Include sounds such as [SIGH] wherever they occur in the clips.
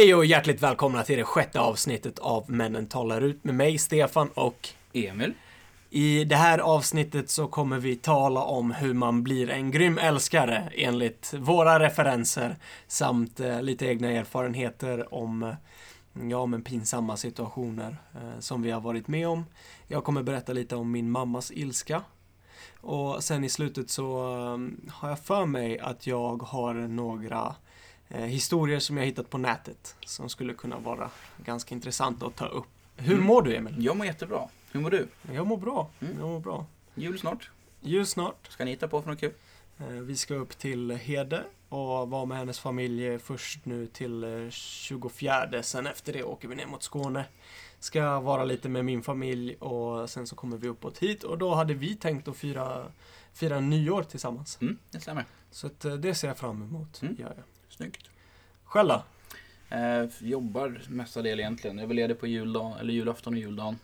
Hej och hjärtligt välkomna till det sjätte avsnittet av Männen talar ut med mig, Stefan och Emil. i det här avsnittet så kommer vi tala om hur man blir en grym älskare enligt våra referenser samt eh, lite egna erfarenheter om eh, ja, men pinsamma situationer eh, som vi har varit med om. Jag kommer berätta lite om min mammas ilska. Och sen i slutet så eh, har jag för mig att jag har några historier som jag hittat på nätet som skulle kunna vara ganska intressanta att ta upp. Hur Mm. mår du Emil? Jag mår jättebra. Hur mår du? Jag mår bra. Mm. Jag mår bra. Jul snart. Jul snart. Ska ni hitta på för något kul? Eh, Vi ska upp till Hede och vara med hennes familj först nu till eh, 24. Sen efter det åker vi ner mot Skåne. Ska vara lite med min familj och sen så kommer vi uppåt hit och då hade vi tänkt att fira, fira nyår tillsammans. Mm, det stämmer. Så eh, det ser jag fram emot. Mm. Gör jag. Snyggt. Själv då? Eh, jobbar mestadels egentligen. Jag är väl ledig på juldag, eller julafton och juldagen.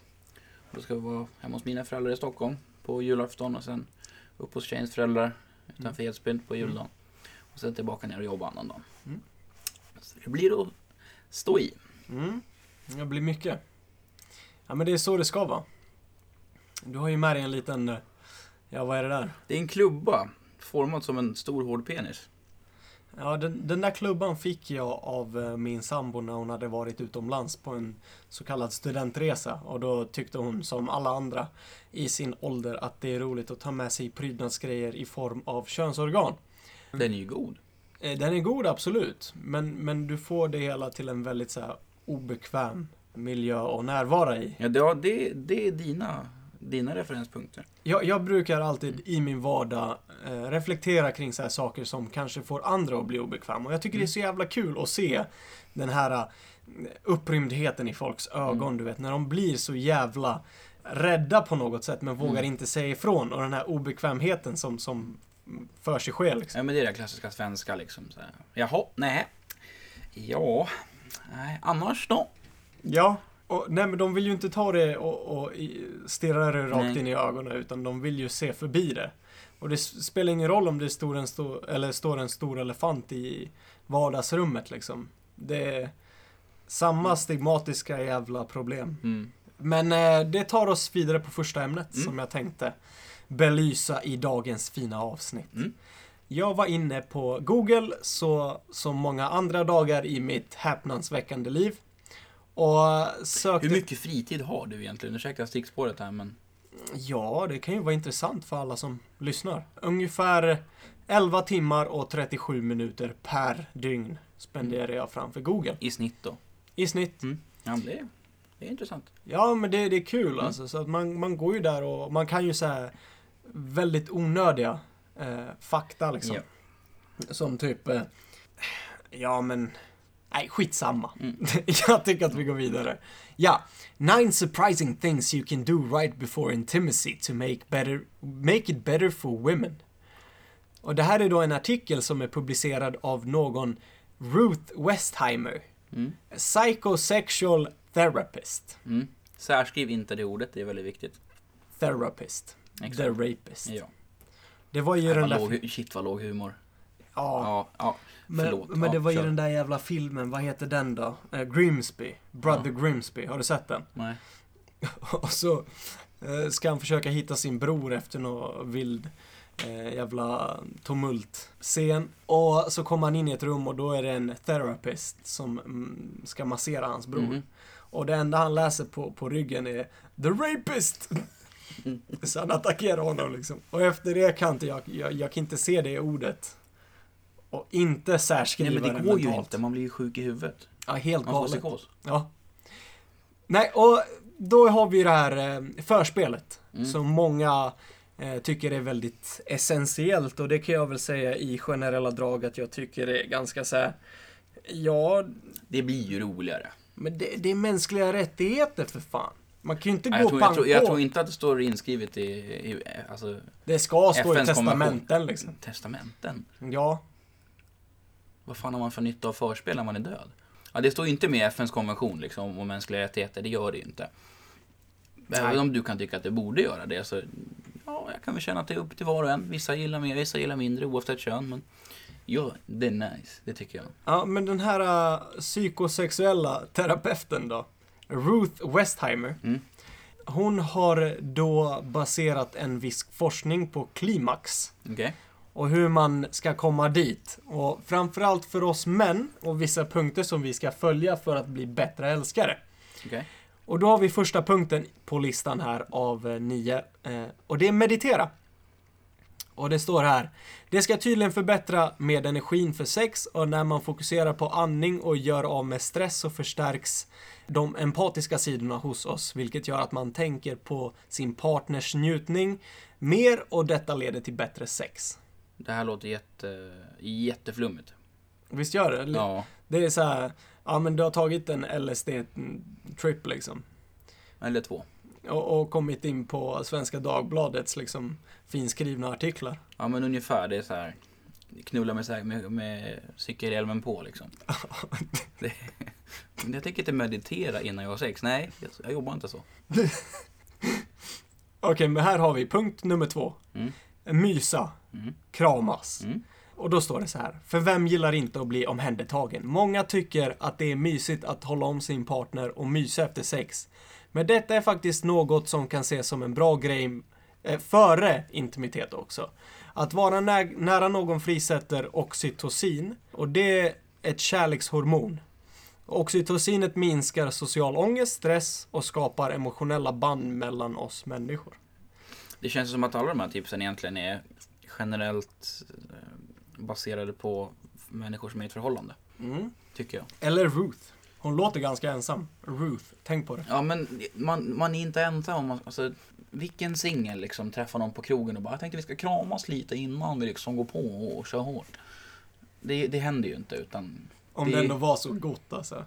Då ska vi vara hemma hos mina föräldrar i Stockholm på julafton och sen upp hos tjejens föräldrar utanför Edsbyn på juldagen. Och sen tillbaka ner och jobba annan dag. Mm. Så det blir att stå i. Mm. Det blir mycket. Ja men det är så det ska vara. Du har ju med dig en liten, eh, ja vad är det där? Det är en klubba formad som en stor hård penis. Ja, den, den där klubban fick jag av eh, min sambo när hon hade varit utomlands på en så kallad studentresa. Och då tyckte hon, som alla andra i sin ålder, att det är roligt att ta med sig prydnadsgrejer i form av könsorgan. Den är ju god. Eh, Den är god, absolut. Men, men du får det hela till en väldigt så obekväm miljö att närvara i. Ja, det, det, det är dina, dina referenspunkter. Jag, jag brukar alltid i min vardag eh, reflektera kring så här saker som kanske får andra att bli obekväma. Och jag tycker det är så jävla kul att se den här eh, upprymdheten i folks ögon, du vet. När de blir så jävla rädda på något sätt men vågar Mm. inte säga ifrån. Och den här obekvämheten som, som för sig sker liksom. Ja men det är det klassiska svenska liksom. Så här. Jaha, nej. Ja, nej, annars då? Ja. Och, nej men de vill ju inte ta det och, och stirra det rakt Nej. in i ögonen utan de vill ju se förbi det. Och det spelar ingen roll om det står en, stor, eller står en stor elefant i vardagsrummet liksom. Det är samma stigmatiska jävla problem. Mm. Men eh, det tar oss vidare på första ämnet Mm. som jag tänkte belysa i dagens fina avsnitt. Mm. Jag var inne på Google så som många andra dagar i mitt häpnadsväckande liv. Och sökte... Hur mycket fritid har du egentligen? Ursäkta stickspåret här men. Ja, det kan ju vara intressant för alla som lyssnar. Ungefär 11 timmar och 37 minuter per dygn spenderar jag framför Google. I snitt då? I snitt. Ja men det är, det är intressant. Ja, men det, det är kul Mm. alltså. Så att man, man går ju där och man kan ju säga väldigt onödiga eh, fakta liksom. Ja. Som typ, eh, ja men, nej skitsamma. Mm. [LAUGHS] jag tycker att vi går vidare. Ja, nine surprising things you can do right before intimacy to make, better, make it better for women. Och det här är då en artikel som är publicerad av någon Ruth Westheimer. Mm. Psychosexual therapist. Mm. Särskriv inte det ordet, det är väldigt viktigt. Therapist. Exakt. The rapist. Ja. Det var ju den där... låg, shit vad låg humor. Ja, Ja, ja. Men, förlåt. men Ja, det var ju kör. den där jävla filmen, vad heter den då? Eh, Grimsby. Brother Grimsby, har du sett den? Nej. [LAUGHS] Och så eh, ska han försöka hitta sin bror efter någon vild eh, jävla tumultscen. Och så kommer han in i ett rum och då är det en therapist som mm, ska massera hans bror. Mhm. Och det enda han läser på, på ryggen är The Rapist! [LAUGHS] Så han attackerar honom liksom. Och efter det kan inte jag, jag, jag kan inte se det ordet. Och inte Nej särskriva men det det går ju mentalt. inte, man blir ju sjuk i huvudet. Ja, helt Man får galet. psykos. Ja. Nej, och då har vi det här eh, förspelet. Mm. Som många eh, tycker är väldigt essentiellt. Och det kan jag väl säga i generella drag att jag tycker är ganska så här. Ja, Det blir ju roligare. men det, det är mänskliga rättigheter för fan. Man kan ju inte Nej, gå jag, tror, pang jag, tror, jag på. tror inte att det står inskrivet i, i alltså, Det ska stå i testamenten liksom. testamenten. Ja, Vad fan har man för nytta av förspel när man är död? Ja, det står ju inte med i FNs konvention liksom, om mänskliga rättigheter, det gör det ju inte. Även Nej. om du kan tycka att det borde göra det så, ja, jag kan väl känna att det är upp till var och en. Vissa gillar mer, vissa gillar mindre oavsett kön. Men Ja, det är nice. Det tycker jag. Ja, men den här uh, psykosexuella terapeuten då, Ruth Westheimer, Mm. hon har då baserat en viss forskning på klimax Okej. Och hur man ska komma dit. Och framförallt för oss män och vissa punkter som vi ska följa för att bli bättre älskare. Okej. Och då har vi första punkten på listan här av eh, nio. Eh, och det är meditera. Och det står här. Det ska tydligen förbättra med energin för sex och när man fokuserar på andning och gör av med stress så förstärks de empatiska sidorna hos oss, vilket gör att man tänker på sin partners njutning mer och detta leder till bättre sex. Det här låter jätte, jätteflummigt. Visst gör det? Eller? Ja. Det är så här, ja men du har tagit en LSD-trip liksom. Eller två. och, och kommit in på Svenska Dagbladets liksom finskrivna artiklar. Ja, men ungefär. Det är så här. Knulla med, med, med cykelhjälmen på liksom. [LAUGHS] Det, men jag tänker inte meditera innan jag har sex. Nej, jag, jag jobbar inte så. [LAUGHS] Okej, men här har vi punkt nummer två. Mm. Mysa, Mm. kramas. Mm. Och då står det så här. För vem gillar inte att bli omhändertagen? Många tycker att det är mysigt att hålla om sin partner och mysa efter sex. Men detta är faktiskt något som kan ses som en bra grej eh, före intimitet också. Att vara nä nära någon frisätter oxytocin och det är ett kärlekshormon. Oxytocinet minskar social ångest, stress och skapar emotionella band mellan oss människor. Det känns som att alla de här tipsen egentligen är generellt eh, baserade på människor som är i ett förhållande. Mm. Tycker jag. Eller Ruth. Hon låter ganska ensam. Ruth, tänk på det. Ja, men man, man är inte ensam. om man- Alltså, vilken singel liksom träffar någon på krogen och bara jag tänkte vi ska kramas lite innan vi liksom går på och kör hårt. Det, det händer ju inte utan Om Det- det ändå var så gott alltså.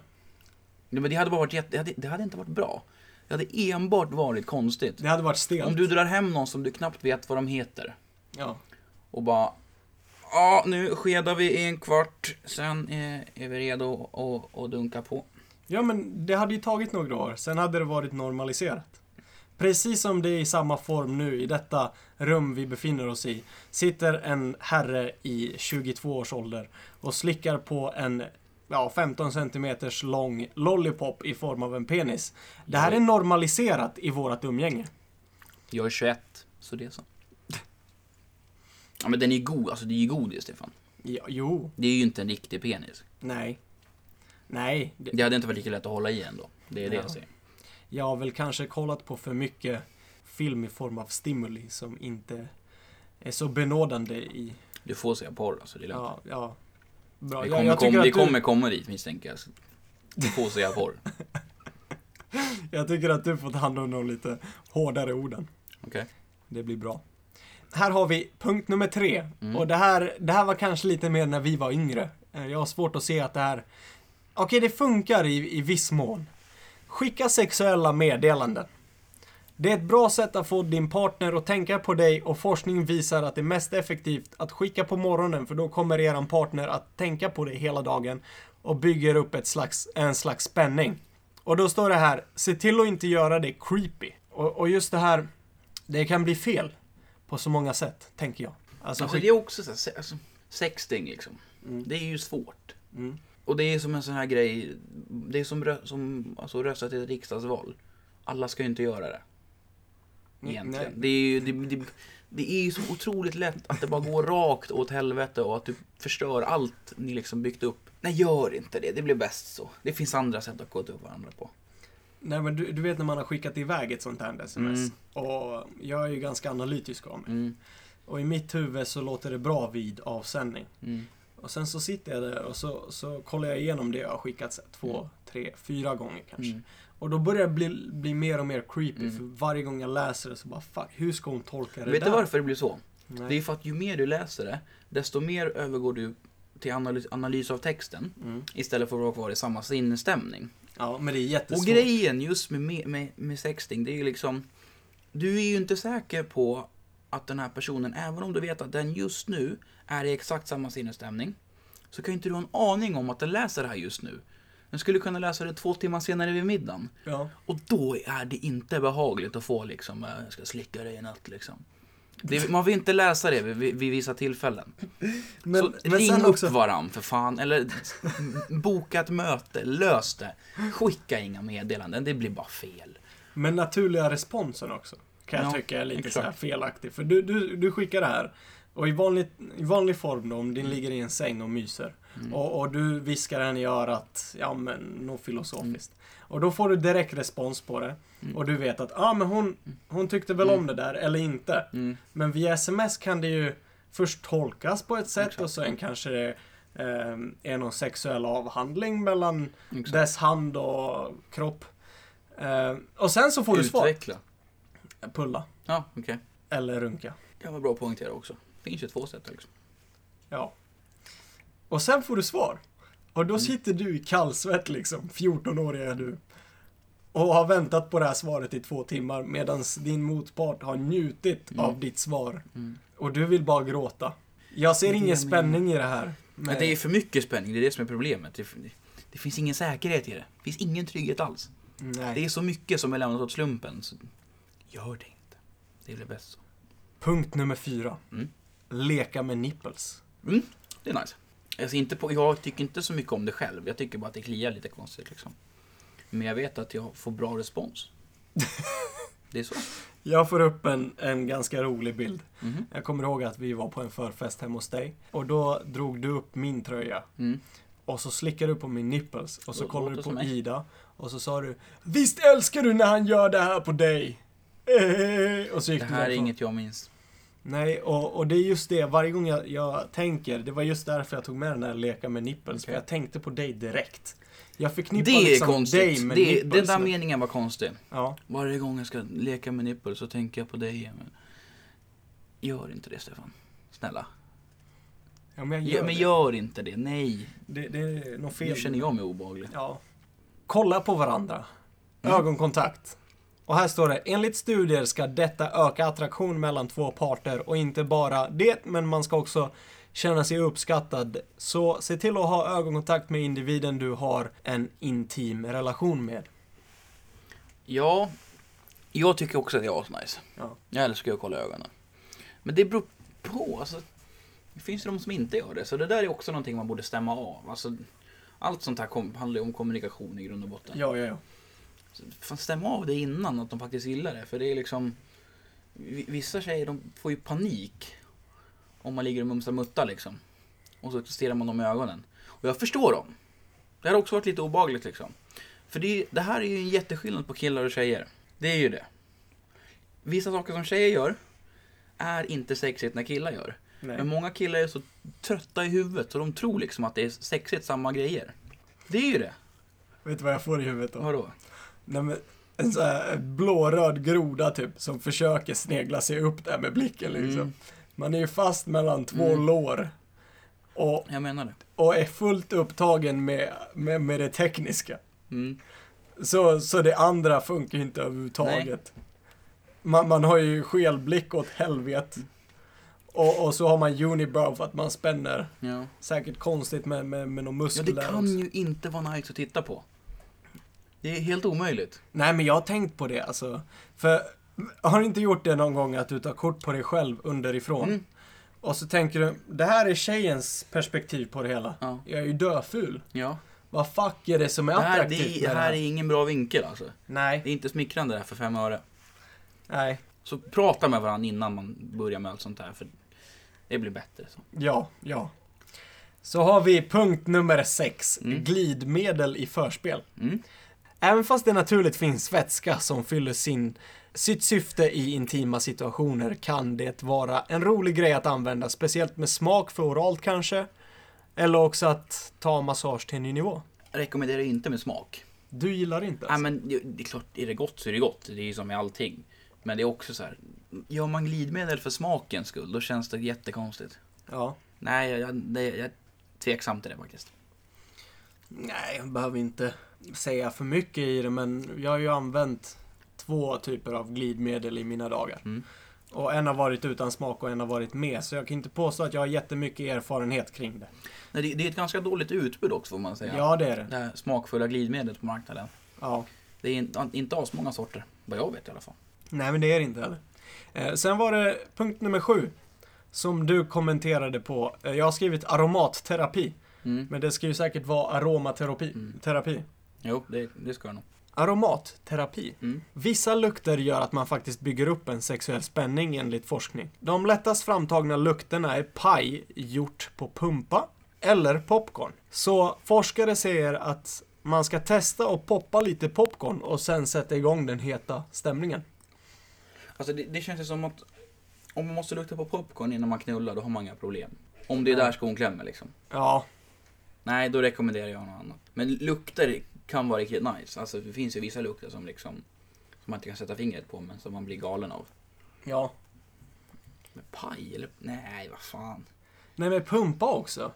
Nej, men det hade bara varit jätte, det, hade, det hade inte varit bra. Det hade enbart varit konstigt. Det hade varit stelt. Om du drar hem någon som du knappt vet vad de heter Ja. Och bara Ja, nu skedar vi i en kvart, sen är, vi redo att dunka på. ja, men det hade ju tagit några år. Sen hade det varit normaliserat. Precis som det är i samma form nu i detta rum vi befinner oss i sitter en herre i 22 års ålder och slickar på en ja, 15 centimeters lång lollipop i form av en penis. Det här är normaliserat i vårat umgänge. Jag är 21, så det är så. Ja, men den är ju god, alltså det är ju godis, Stefan. Ja, jo, Det är ju inte en riktig penis. nej. Nej, det, Det hade inte varit lika lätt att hålla i ändå. Det är det Ja. jag säger. Jag har väl kanske kollat på för mycket film i form av stimuli som inte är så benådande i... Du får se porr, alltså det är lugnt. Ja, ja. Bra. Vi Jag, kommer, jag, kom, tycker vi att du, kommer komma dit misstänker jag. Du får se porr. [LAUGHS] jag tycker att du får ta hand om de lite hårdare orden. Okej. Det blir bra. Här har vi punkt nummer tre. Mm. Och det här, det här var kanske lite mer när vi var yngre. Eh, Jag har svårt att se att det här... Okej, det funkar i, i viss mån. Skicka sexuella meddelanden. Det är ett bra sätt att få din partner att tänka på dig och forskning visar att det är mest effektivt att skicka på morgonen för då kommer eran partner att tänka på dig hela dagen och bygger upp ett slags, en slags spänning. Och då står det här, se till att inte göra det creepy. Och, och just det här, det kan bli fel på så många sätt, tänker jag. Alltså, Alltså det är också så här, alltså, sexting liksom. Mm. Det är ju svårt. Mm. Och det är som en sån här grej, det är som, som alltså, rösta till ett riksdagsval. Alla ska ju inte göra det. Egentligen. Det är, ju, det, det, det är ju så otroligt lätt att det bara går rakt åt helvete och att du förstör allt ni liksom byggt upp. Nej, gör inte det. Det blir bäst så. Det finns andra sätt att gå upp varandra på. Nej men du, du vet när man har skickat iväg ett sånt här sms. Mm. Och jag är ju ganska analytisk av mig. Mm, Och i mitt huvud så låter det bra vid avsändning. mm, Och sen så sitter jag där och så, så kollar jag igenom det jag har skickat så två, Mm. tre, fyra gånger kanske. mm. Och då börjar det bli, bli mer och mer creepy. Mm. För varje gång jag läser det så bara fuck, hur ska hon tolka det Vet där? du varför det blir så? Nej. Det är för att ju mer du läser det, desto mer övergår du till analys, analys av texten Mm. istället för att vara kvar i samma sinnesstämning. Ja, men det är jättesvårt. Och grejen just med, med, med, sexting, det är ju liksom... Du är ju inte säker på att den här personen, även om du vet att den just nu är i exakt samma sinnesstämning, så kan ju inte du ha en aning om att den läser det här just nu. Den skulle kunna läsa det två timmar senare vid middagen. Ja. Och då är det inte behagligt att få liksom, "Äh, jag ska slicka dig i natt liksom. Det, man vill inte läsa det vid, vid vissa tillfällen. Men, så men ring sen upp också, varann för fan. Eller boka ett möte, lös det. Skicka inga meddelanden, det blir bara fel. men naturliga responsen också. Kan jag Ja, tycka är lite exakt. så här felaktig. För du, du, du skickar det här. Och i vanlig, i vanlig form då, om din ligger i en säng och myser. Mm. Och, och du viskar henne i örat, ja men något filosofiskt. Mm. Och då får du direkt respons på det. Och du vet att, ja ah, men hon, hon tyckte väl om det där, eller inte. Mm. Men via sms kan det ju först tolkas på ett sätt Exakt. och sen kanske det eh, är någon sexuell avhandling mellan Exakt. dess hand och kropp. Eh, och sen så får du svar. Utveckla. Pulla. Ja, okej. Eller runka. Det var bra att poängtera också. Det finns ju två sätt liksom. Ja. Och sen får du svar. Och Mm. då sitter du i kallsvett liksom, 14-åriga du. Och har väntat på det här svaret i två timmar medan din motpart har njutit Mm. av ditt svar. Mm. Och du vill bara gråta. Jag ser ingen spänning i det här. Men det är för mycket spänning, det är det som är problemet. Det, det finns ingen säkerhet i det. Det finns ingen trygghet alls. Nej. Det är så mycket som är lämnat åt slumpen. Så gör det inte. Det blir bäst så. Punkt nummer fyra. Mm. Leka med nipples. Mm, det är nice. Jag, ser inte på, jag tycker inte så mycket om det själv. Jag tycker bara att det kliar lite konstigt liksom. Men jag vet att jag får bra respons. [LAUGHS] Det är så. Jag får upp en, en ganska rolig bild. Mhm. Jag kommer ihåg att vi var på en förfest hemma hos dig. Och då drog du upp min tröja. Mm. Och så slickade du på min nipples. Och så kollade du på mig. Ida. Och så sa du Visst älskar du när han gör det här på dig? Eh, [LAUGHS] Och så gick Det här är inget jag minns. Nej, och, och det är just det. Varje gång jag, jag tänker, det var just därför jag tog med den här leka med nipples. För Okej. jag tänkte på dig direkt. Jag förknippar Det är liksom konstigt. dig med Det, nipples. den där men- meningen var konstig. Ja, Varje gång jag ska leka med nippel så tänker jag på dig. Men... Gör inte det Stefan. Snälla. ja, men jag Ja, gör men gör inte det. Nej. det. Det är något fel. Nu känner jag mig obehaglig. Ja. Kolla på varandra. Mm. Ögonkontakt. Och här står det, enligt studier ska detta öka attraktion mellan två parter och inte bara det, men man ska också känna sig uppskattad. Så se till att ha ögonkontakt med individen du har en intim relation med. Ja, jag tycker också att det är asnice. Ja. Jag älskar att kolla ögonen. Men det beror på. Alltså, det finns ju de som inte gör det. Så det där är också någonting man borde stämma av. Alltså, allt sånt här kom, handlar ju om kommunikation i grund och botten. Ja, ja, ja. Fan, stäm av det innan att de faktiskt gillar det. För det är liksom... vi- Vissa tjejer de får ju panik om man ligger och mumsar mutta liksom. Och så stirrar man dem i ögonen. Och jag förstår dem. Det har också varit lite obagligt liksom. För det, är- det här är ju en jätteskillnad på killar och tjejer. Det är ju det. Vissa saker som tjejer gör är inte sexigt när killar gör. Nej. Men många killar är så trötta i huvudet så de tror liksom att det är sexigt samma grejer. Det är ju det. Vet du vad jag får i huvudet då? Vadå? Nej, men en sån här blåröd groda typ, som försöker snegla sig upp där med blicken liksom. Mm. Man är ju fast mellan två Mm. lår. Och, Jag menar det. och är fullt upptagen med, med, med det tekniska. Mm. Så, så det andra funkar ju inte överhuvudtaget. Man, man har ju skelblick åt helvete. Och, och så har man unibrow för att man spänner. Ja. Säkert konstigt med, med, med någon ja, muskel det där kan också. ju inte vara nice att titta på. Det är helt omöjligt. Nej, men jag har tänkt på det alltså. För har du inte gjort det någon gång att du tar kort på dig själv underifrån? Mm. Och så tänker du, det här är tjejens perspektiv på det hela. Ja. Jag är ju döful. Ja. Vad fuck är det som är Det här, det, attraktivt är- med det det här här? är ingen bra vinkel alltså. Nej, Det är inte smickrande det här för fem öre. nej, Så prata med varandra innan man börjar med allt sånt här. För det blir bättre så. ja, ja. Så har vi punkt nummer sex. Mm. Glidmedel i förspel. Mm. Även fast det naturligt finns vätska som fyller sin, sitt syfte i intima situationer kan det vara en rolig grej att använda, speciellt med smak för oralt kanske. Eller också att ta massage till en ny nivå. Rekommenderar inte med smak. Du gillar inte Nej alltså? men det är klart, är det gott så är det gott. Det är ju som med allting. Men det är också så här. Gör man glidmedel för smakens skull, då känns det jättekonstigt. Ja. Nej, jag, jag, det, jag är tveksam till det faktiskt. Nej, jag behöver inte säga för mycket i det, men jag har ju använt två typer av glidmedel i mina dagar. Mm. Och en har varit utan smak och en har varit med, så jag kan inte påstå att jag har jättemycket erfarenhet kring det. Nej, det, det är ett ganska dåligt utbud också får man säga. Ja, det är det. Det här smakfulla glidmedlet på marknaden. Ja. Det är inte, inte asmånga sorter, vad jag vet i alla fall. Nej, men det är det inte heller. Eh, sen var det punkt nummer sju. Som du kommenterade på. Eh, jag har skrivit aromatterapi. Mm. Men det ska ju säkert vara aromaterapi. Mm. Terapi. Jo, det, det ska jag nog. Aromatterapi. Mm. Vissa lukter gör att man faktiskt bygger upp en sexuell spänning enligt forskning. De lättast framtagna lukterna är paj gjort på pumpa eller popcorn. Så forskare säger att man ska testa och poppa lite popcorn och sen sätta igång den heta stämningen. Alltså det, det känns ju som att om man måste lukta på popcorn innan man knullar, då har man inga problem. Om det är där skon klämmer liksom. Ja, Nej, då rekommenderar jag något annat. Men lukter kan vara riktigt nice. Alltså det finns ju vissa lukter som liksom som man inte kan sätta fingret på men som man blir galen av. ja. Men paj eller? Nej, vad fan. Nej men pumpa också.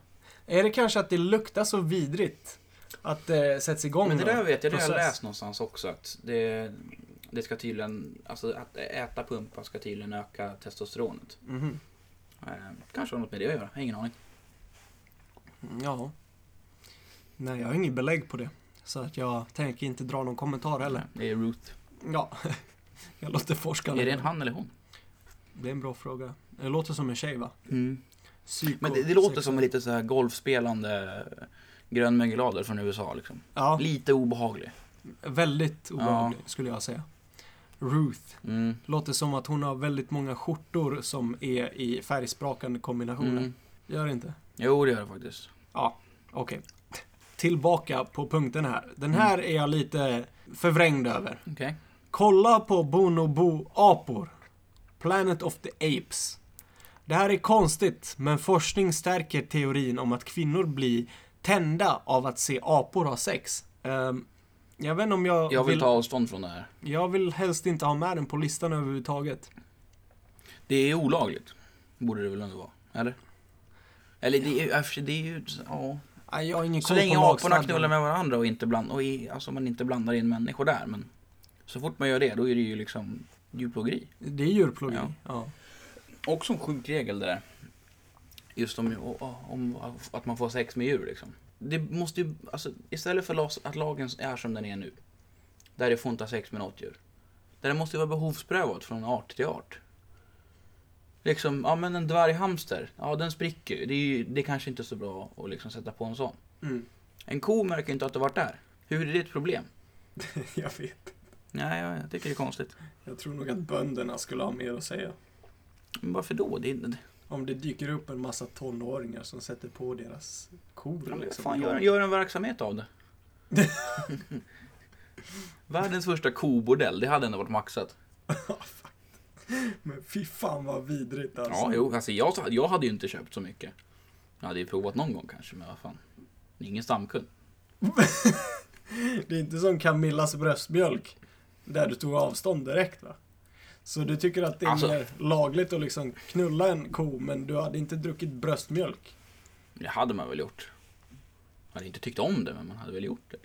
Är det kanske att det luktar så vidrigt? Att det sätts igång Men det där vet jag, det har jag läst någonstans också att det, det ska tydligen, alltså att äta pumpa ska tydligen öka testosteronet. Mhm. Eh, kanske har något med det att göra, jag har ingen aning. Ja. Nej, jag har inget belägg på det. Så att jag tänker inte dra någon kommentar heller. Det är Ruth. Ja, [LAUGHS] jag låter forskarna. Är det en han eller hon? Det är en bra fråga. Det låter som en tjej va? Psyko- Men det, det låter som en lite så här golfspelande grönmögeladel från USA liksom. Ja, Lite obehaglig. väldigt obehaglig skulle jag säga. Ruth. Mm. Låter som att hon har väldigt många skjortor som är i färgsprakande kombinationer. Mm. Gör det inte? Jo, det gör det faktiskt. Ja, okej. Tillbaka på punkten här. Den här är jag lite förvrängd över. Okej. Kolla på bonobo-apor. Planet of the Apes. Det här är konstigt, men forskning stärker teorin om att kvinnor blir tända av att se apor ha sex. Ehm, jag vet inte om jag, Jag vill ta avstånd från det här. Jag vill helst inte ha med den på listan överhuvudtaget. Det är olagligt. Borde det väl ändå vara? Eller? Eller det är, det är ju... Ja. Jag har ingen Så länge aporna knullar med varandra och inte bland, och i, alltså man inte blandar in människor där. Men så fort man gör det, då är det ju liksom djurplågeri. Det är djurplågeri. Ja. Ja. Också en sjuk regel det där. Just om, om att man får sex med djur liksom. Det måste ju, alltså istället för att lagen är som den är nu. Där det får inte ha sex med något djur. Där det måste ju vara behovsprövat från art till art. Liksom, ja men en dvärghamster, ja den spricker ju. Det är ju, det är kanske inte så bra att liksom sätta på en sån. Mm. En ko märker inte att det varit där. Hur är det ett problem? [LAUGHS] jag vet. Nej, jag, jag tycker det är konstigt. Jag tror nog att bönderna skulle ha mer att säga. Men varför då? Det, är- Om det dyker upp en massa tonåringar som sätter på deras kor. Ja, liksom. fan, gör, gör en verksamhet av det. [LAUGHS] Världens första kobordell, det hade ändå varit maxat. [LAUGHS] [LAUGHS] Men fy fan vad vidrigt alltså. Ja, jo, alltså jag, jag hade ju inte köpt så mycket. Jag hade ju provat någon gång kanske, men vad fan. Ingen stamkund. [LAUGHS] Det är inte som Camillas bröstmjölk. Där du tog avstånd direkt va? Så du tycker att det är Alltså- mer lagligt att liksom knulla en ko men du hade inte druckit bröstmjölk? Det hade man väl gjort. Jag hade inte tyckt om det, men man hade väl gjort det.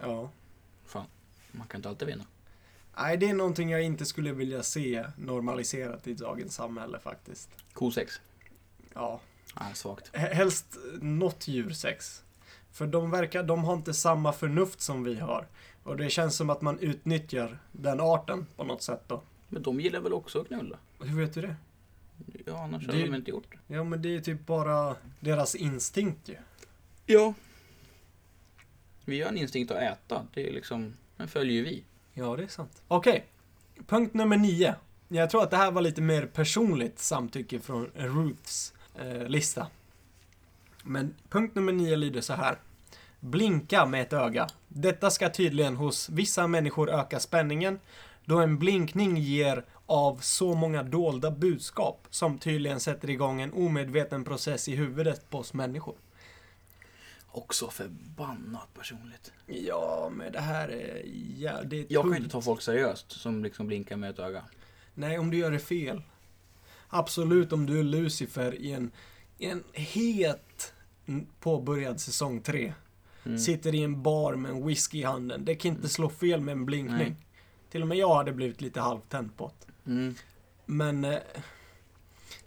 Ja. Fan, man kan inte alltid vinna. Nej, det är någonting jag inte skulle vilja se normaliserat i dagens samhälle faktiskt. Kosex. Ja. Nej, svagt. Helst något djursex. För de verkar, de har inte samma förnuft som vi har. Och det känns som att man utnyttjar den arten på något sätt då. Men de gillar väl också att knulla? Hur vet du det? Ja, annars Det- hade de inte gjort det. Ja, men det är typ bara deras instinkt ju. Ja. Vi har en instinkt att äta. Det är liksom, den följer ju vi. Ja, det är sant. Okej. Punkt nummer nio. Jag tror att det här var lite mer personligt samtycke från Ruths eh, lista. Men punkt nummer nio lyder så här. Blinka med ett öga. Detta ska tydligen hos vissa människor öka spänningen då en blinkning ger av så många dolda budskap som tydligen sätter igång en omedveten process i huvudet på oss människor. Också förbannat personligt. Ja, men det här är... Ja, det är Jag kan inte ta folk seriöst som liksom blinkar med ett öga. Nej, om du gör det fel. Absolut om du är Lucifer i en, i en het påbörjad säsong 3. Mm. Sitter i en bar med en whisky i handen. Det kan inte slå fel med en blinkning. Nej. Till och med jag hade blivit lite halvtänd på det. Mm. Men eh,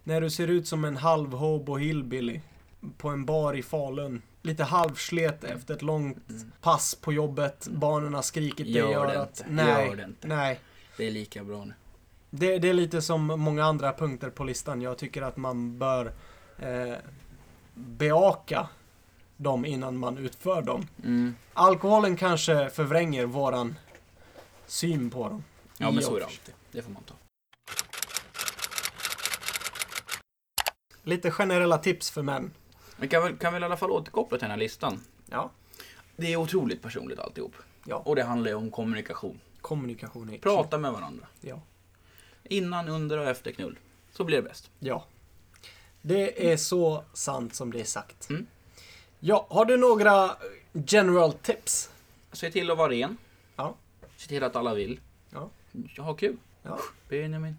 när du ser ut som en halv hobo hillbilly på en bar i Falun. Lite halvslet efter ett långt Mm. pass på jobbet. Barnen har skrikit Gör i det örat. inte. Nej, Gör det inte. nej. Det är lika bra nu. Det, det är lite som många andra punkter på listan. Jag tycker att man bör eh, beaka dem innan man utför dem. Mm. Alkoholen kanske förvränger våran syn på dem. Ja, men så är det alltid. Det får man ta. Lite generella tips för män. Men kan väl, kan väl i alla fall återkoppla till den här listan. Ja. Det är otroligt personligt alltihop. Ja. Och det handlar ju om kommunikation. Kommunikation är Prata med varandra. Ja. Innan, under och efter knull. Så blir det bäst. Ja. Det är så sant som det är sagt. Mm. Ja, har du några general tips? Se till att vara ren. Ja. Se till att alla vill. Ja. Ha kul. Ja. Benjamin.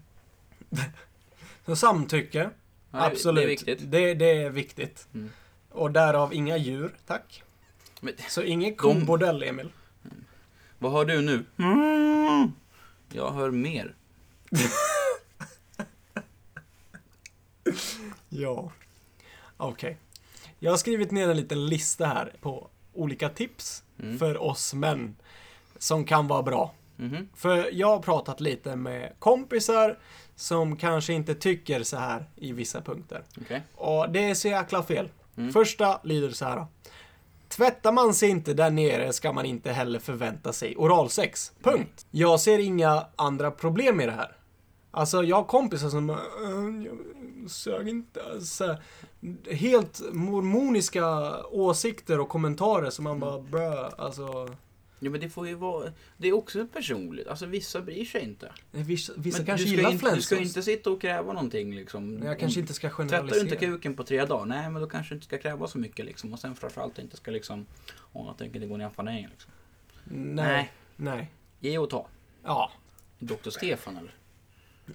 [LAUGHS] Så samtycke, absolut. Det är viktigt. Det, det är viktigt. Mm. Och därav inga djur, tack. Men, Så ingen De- kobordell, Emil. vad hör du nu? Jag hör mer. [LAUGHS] Ja. Okej. Jag har skrivit ner en liten lista här på olika tips Mm. för oss män som kan vara bra. Mhm. För jag har pratat lite med kompisar som kanske inte tycker så här i vissa punkter. Okej. Och det är så jäkla fel. Mm. Första lyder så här. Tvättar man sig inte där nere ska man inte heller förvänta sig oralsex. Punkt. Jag ser inga andra problem med det här. Alltså jag har kompisar som "Äh, jag sög inte. Så här, helt mormoniska åsikter och kommentarer som man bara brö, alltså. Ja, men det får ju vara... Det är också personligt. Alltså vissa bryr sig inte. Vissa, vissa Men kanske du ska gillar inte, Du ska inte sitta och kräva någonting liksom. Jag kanske inte ska Tvättar generalisera. du inte kuken på tre dagar? Nej, men då kanske du inte ska kräva så mycket liksom. Och sen framförallt inte ska liksom... Åh, jag tänker inte gå ner för nej liksom. Nej. Nej. Ge och ta. Ja. Dr. Stefan eller?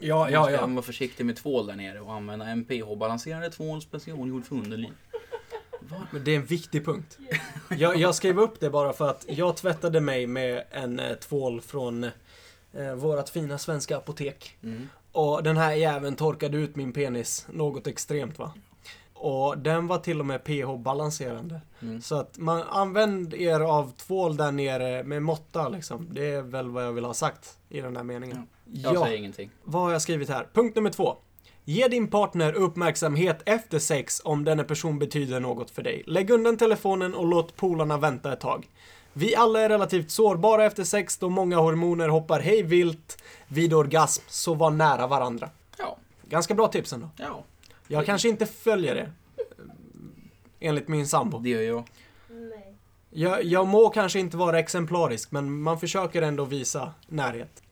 Ja, Man ja, ska ja. vara försiktig med tvål där nere och använda en pH-balanserande tvål specialgjord för underliv. Va? Men det är en viktig punkt. Jag, jag skrev upp det bara för att jag tvättade mig med en eh, tvål från eh, vårat fina svenska apotek. Mm. Och den här jäveln torkade ut min penis något extremt va. Och den var till och med pH-balanserande. Mm. Så att man använd er av tvål där nere med måtta liksom. Det är väl vad jag vill ha sagt i den här meningen. Jag Ja, säger ingenting. vad har jag skrivit här? Punkt nummer två. Ge din partner uppmärksamhet efter sex om denna person betyder något för dig. Lägg undan telefonen och låt polarna vänta ett tag. Vi alla är relativt sårbara efter sex då många hormoner hoppar hej vilt vid orgasm, så var nära varandra. Ja. Ganska bra tips ändå. Ja. Jag kanske inte följer det. Enligt min sambo. Det gör jag. Nej. Jag, jag må kanske inte vara exemplarisk, men man försöker ändå visa närhet.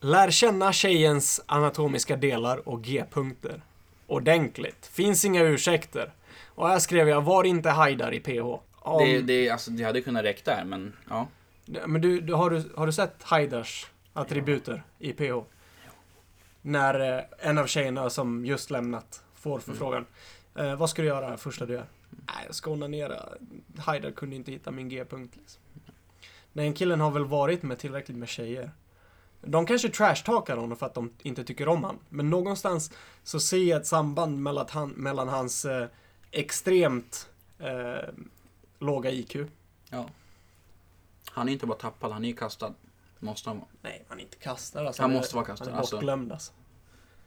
Lär känna tjejens anatomiska delar och G-punkter. Ordentligt. Finns inga ursäkter. Och här skrev jag, var inte hajdar i PH. Om, Det, det, alltså, det hade kunnat räcka där, men ja. Men du, du, har, du, har du sett hajdars attributer i PH? När eh, en av tjejerna som just lämnat får förfrågan. Eh, vad ska du göra första du gör? Nej, jag ska onanera. Haidar kunde inte hitta min G-punkt. Liksom. Den killen har väl varit med tillräckligt med tjejer. De kanske trashtalkar honom för att de inte tycker om han. Men någonstans så ser jag ett samband mellan, han, mellan hans eh, extremt eh, låga IQ. ja. Han är inte bara tappad, han är ju kastad. Måste han vara. Nej, han är inte kastad alltså. Han är- måste vara kastad, Han är alltså. bortglömd alltså.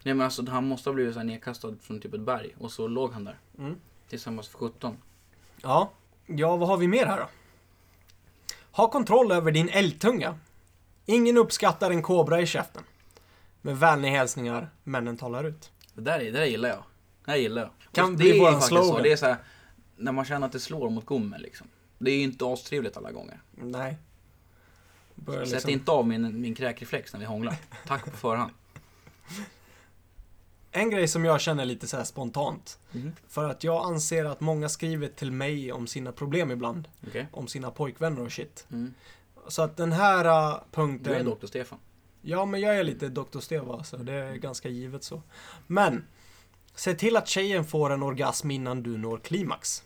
Nej men alltså han måste ha blivit så här nedkastad från typ ett berg. Och så låg han där. Mm. Tillsammans för 17. Ja. Ja, vad har vi mer här då? Ha kontroll över din älgtunga. Ingen uppskattar en kobra i käften. Med vänliga hälsningar, männen talar ut. Det där, är- det där gillar jag. Det där gillar jag. Kan Och bli det är faktiskt slogan. så. Det är så här, när man känner att det slår mot gommen liksom. Det är ju inte astrevligt alla gånger. Nej. Börjar Sätt liksom... inte av min, min kräkreflex när vi hånglar. Tack på förhand. [LAUGHS] En grej som jag känner lite så spontant. Mhm. För att jag anser att många skriver till mig om sina problem ibland. Okej. Om sina pojkvänner och shit. Mm. Så att den här uh, Du punkten... är Dr. Stefan. Ja, men jag är lite Dr. Steva, så det är ganska givet så. Men, se till att tjejen får en orgasm innan du når klimax.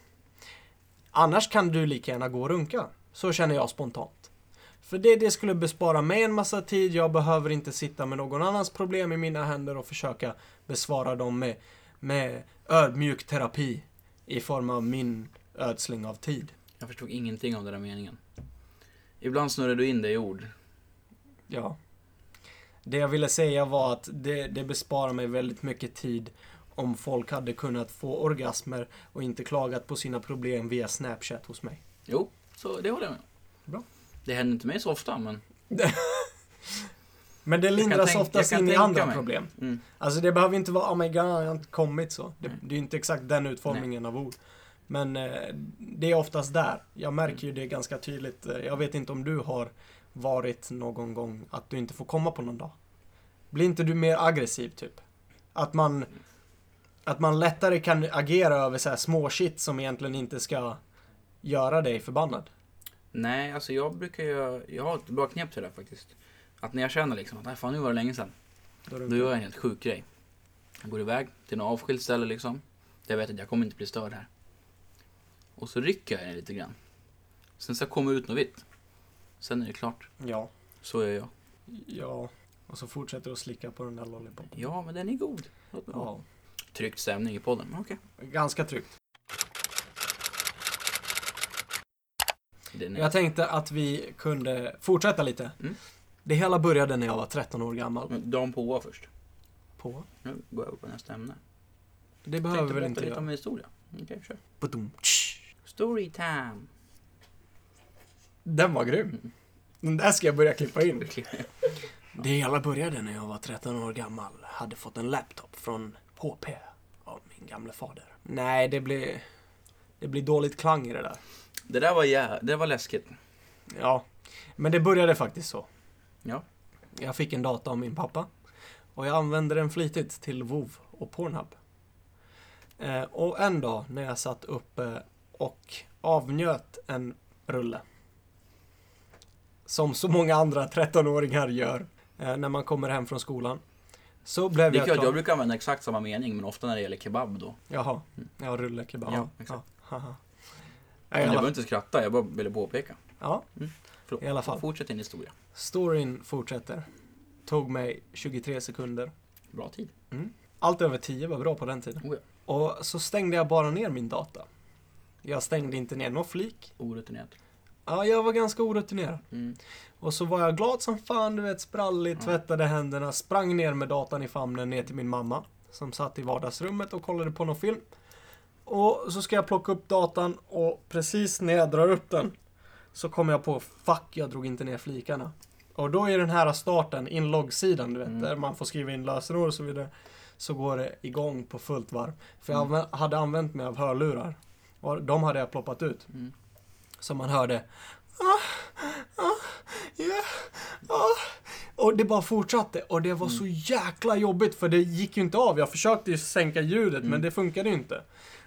Annars kan du lika gärna gå och runka. Så känner jag spontant. För det, det skulle bespara mig en massa tid, jag behöver inte sitta med någon annans problem i mina händer och försöka besvara dem med, med ödmjuk terapi i form av min ödsling av tid. Jag förstod ingenting av den där meningen. Ibland snurrar du in det i ord. Ja. Det jag ville säga var att det, det besparar mig väldigt mycket tid om folk hade kunnat få orgasmer och inte klagat på sina problem via Snapchat hos mig. Jo, så det håller jag med. Bra. Det händer inte mig så ofta, men... [LAUGHS] Men det lindras tänk- oftast in i tänka andra mig. problem. Mm. Alltså det behöver inte vara oh my god, jag har inte kommit så. Det, Nej. det är inte exakt den utformningen av ord. Men eh, det är oftast där. Jag märker ju det ganska tydligt. Eh, Jag vet inte om du har varit någon gång att du inte får komma på någon dag. Blir inte du mer aggressiv typ? Att man, att man lättare kan agera över så här små shit som egentligen inte ska göra dig förbannad. Nej, alltså jag brukar ju... Jag har ett bra knep till det där faktiskt. Att när jag känner liksom att nej, fan nu var det länge sedan. Då Då gör jag en helt sjuk grej. Jag går iväg till något avskilt ställe liksom. Där jag vet att jag kommer inte bli störd här. Och så rycker jag den lite grann. Sen så kommer ut något vitt. Sen är det klart. Ja. Så är jag. Ja. Och så fortsätter du att slicka på den där lollipopen. Ja, men den är god. Låt mig vara. Ja. Tryckt stämning i podden. men Okej. Ganska tryggt. Den är... Jag tänkte att vi kunde fortsätta lite. Mm. Det hela började när jag var 13 år gammal. Men Dan på först. På. Nu går jag över på nästa ämne. Det behöver tänkte väl berätta inte lite jag. om en historia. Okej, kör. Badum, tsch. Story time. Den var grym. Den där ska jag börja klippa in. [LAUGHS] Det hela började när jag var 13 år gammal. Hade fått en laptop från HP av min gamle fader. Nej, det blir... Det blir dåligt klang i det där. Det där var, jä... det var läskigt. Ja, men det började faktiskt så. Ja. Jag fick en data av min pappa och jag använde den flitigt till WoW och Pornhub. Eh, och en dag när jag satt uppe och avnjöt en rulle. Som så många andra 13-åringar gör eh, när man kommer hem från skolan. Så blev Det är jag klar. jag brukar använda exakt samma mening, men ofta när det gäller kebab då. Jaha, ja rulle kebab. Ja, exakt. ja, haha. Men jag behöver inte skratta, jag bara ville påpeka. Ja, Förlåt. I alla fall. Fortsätt din historia. storyn fortsätter. Tog mig 23 sekunder. Bra tid. Allt över 10 var bra på den tiden. Oh ja. Och så stängde jag bara ner min data. Jag stängde inte ner någon flik. Orutinerat. Ja, jag var ganska orutinerad. Mm. Och så var jag glad som fan, du vet, sprallig, tvättade händerna, sprang ner med datan i famnen ner till min mamma. Som satt i vardagsrummet och kollade på någon film. Och så ska jag plocka upp datan och precis när jag drar upp den så kommer jag på, fuck, jag drog inte ner flikarna. Och då är den här starten, inloggsidan, du vet, Mm. där man får skriva in lösenord och så vidare. Så går det igång på fullt varv. För jag Mm. hade använt mig av hörlurar. Och de hade jag ploppat ut. Mm. Så man hörde ah, ah, yeah, ah. Och det bara fortsatte och det var så jäkla jobbigt för det gick ju inte av. Jag försökte ju sänka ljudet men Mm. det funkade ju inte.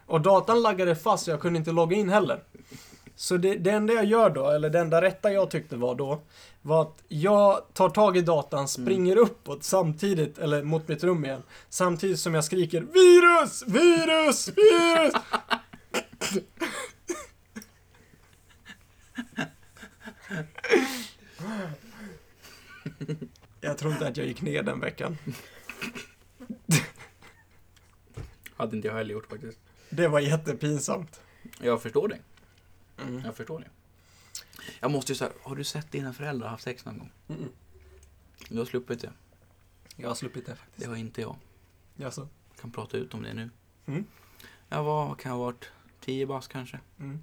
Och datan laggade fast så jag kunde inte logga in heller. Så det, det enda jag gör då, eller det enda rätta jag tyckte var då, var att jag tar tag i datan, springer uppåt samtidigt, eller mot mitt rum igen, samtidigt som jag skriker VIRUS! VIRUS! VIRUS! [LAUGHS] Jag tror inte att jag gick ner den veckan. Hade inte jag heller gjort faktiskt. Det var jättepinsamt. Jag förstår dig. Mm. Jag förstår det. Jag måste ju säga, har du sett dina föräldrar ha sex någon gång? Mm. Du har sluppit det. Jag har sluppit det Det faktiskt. har inte jag. Jaså? Jag kan prata ut om det nu. Mm. Jag var, vad kan jag ha varit, 10 bast kanske. Mm.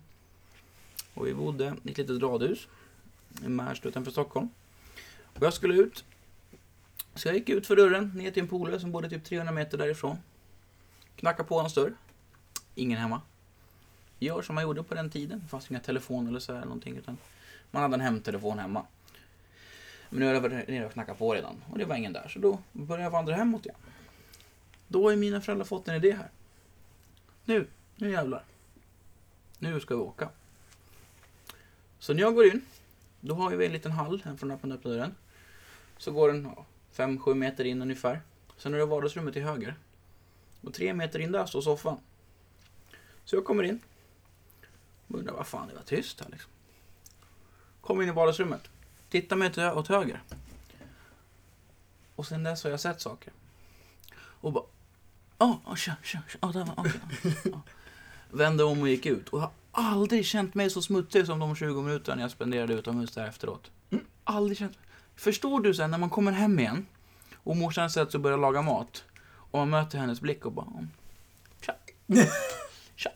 Och vi bodde i ett litet radhus i Märsta utanför Stockholm. Och jag skulle ut. Så jag gick ut för dörren ner till en polare som bodde typ 300 meter därifrån. Knackade på hans dörr. Ingen hemma. Gör som man gjorde på den tiden. Det fanns inga telefoner eller så här någonting. Utan man hade en hemtelefon hemma. Men nu har jag varit nere och knackat på redan. Och det var ingen där. Så då började jag vandra hemåt igen. Då har mina föräldrar fått en idé här. Nu, nu jävlar. Nu ska vi åka. Så när jag går in, då har vi en liten hall här från öppna dörren. Så går den 5-7 meter in ungefär. Sen är det vardagsrummet till höger. Och 3 meter in där står soffan. Så jag kommer in. Och undrar vad fan det var tyst här liksom. Kommer in i vardagsrummet. Tittar mig åt höger. Och sen dess har jag sett saker. Och bara... åh, oh, tja, tja, tja. Oh, där var, okay. oh. Vände om och gick ut. Och jag har aldrig känt mig så smutsig som de 20 minuterna jag spenderade utomhus där efteråt. Aldrig känt... Förstår du sen när man kommer hem igen Och morsan sätter sig och börjar laga mat. Och man möter hennes blick och bara... "Mm, Tja. [LAUGHS] Tja.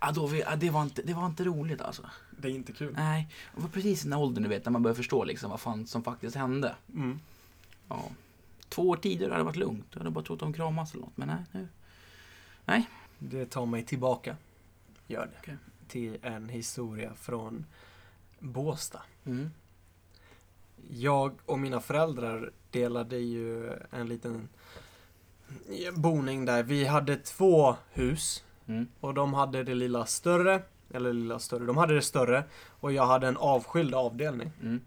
Ja, då, vi- ja, det, var inte, det var inte roligt alltså. Det är inte kul. Nej, det var precis i den åldern du vet, när man börjar förstå liksom vad fan som faktiskt hände. Mm. Ja. Två år tidigare hade det varit lugnt. Jag hade bara trott de kramas eller något. Men nej, nu. Det tar mig tillbaka. Gör det. Okej. Till en historia från Båstad. Mm. Jag och mina föräldrar delade ju en liten boning där. Vi hade två hus Mm. och de hade det lilla större, eller lilla större, de hade det större och jag hade en avskild avdelning. Mm.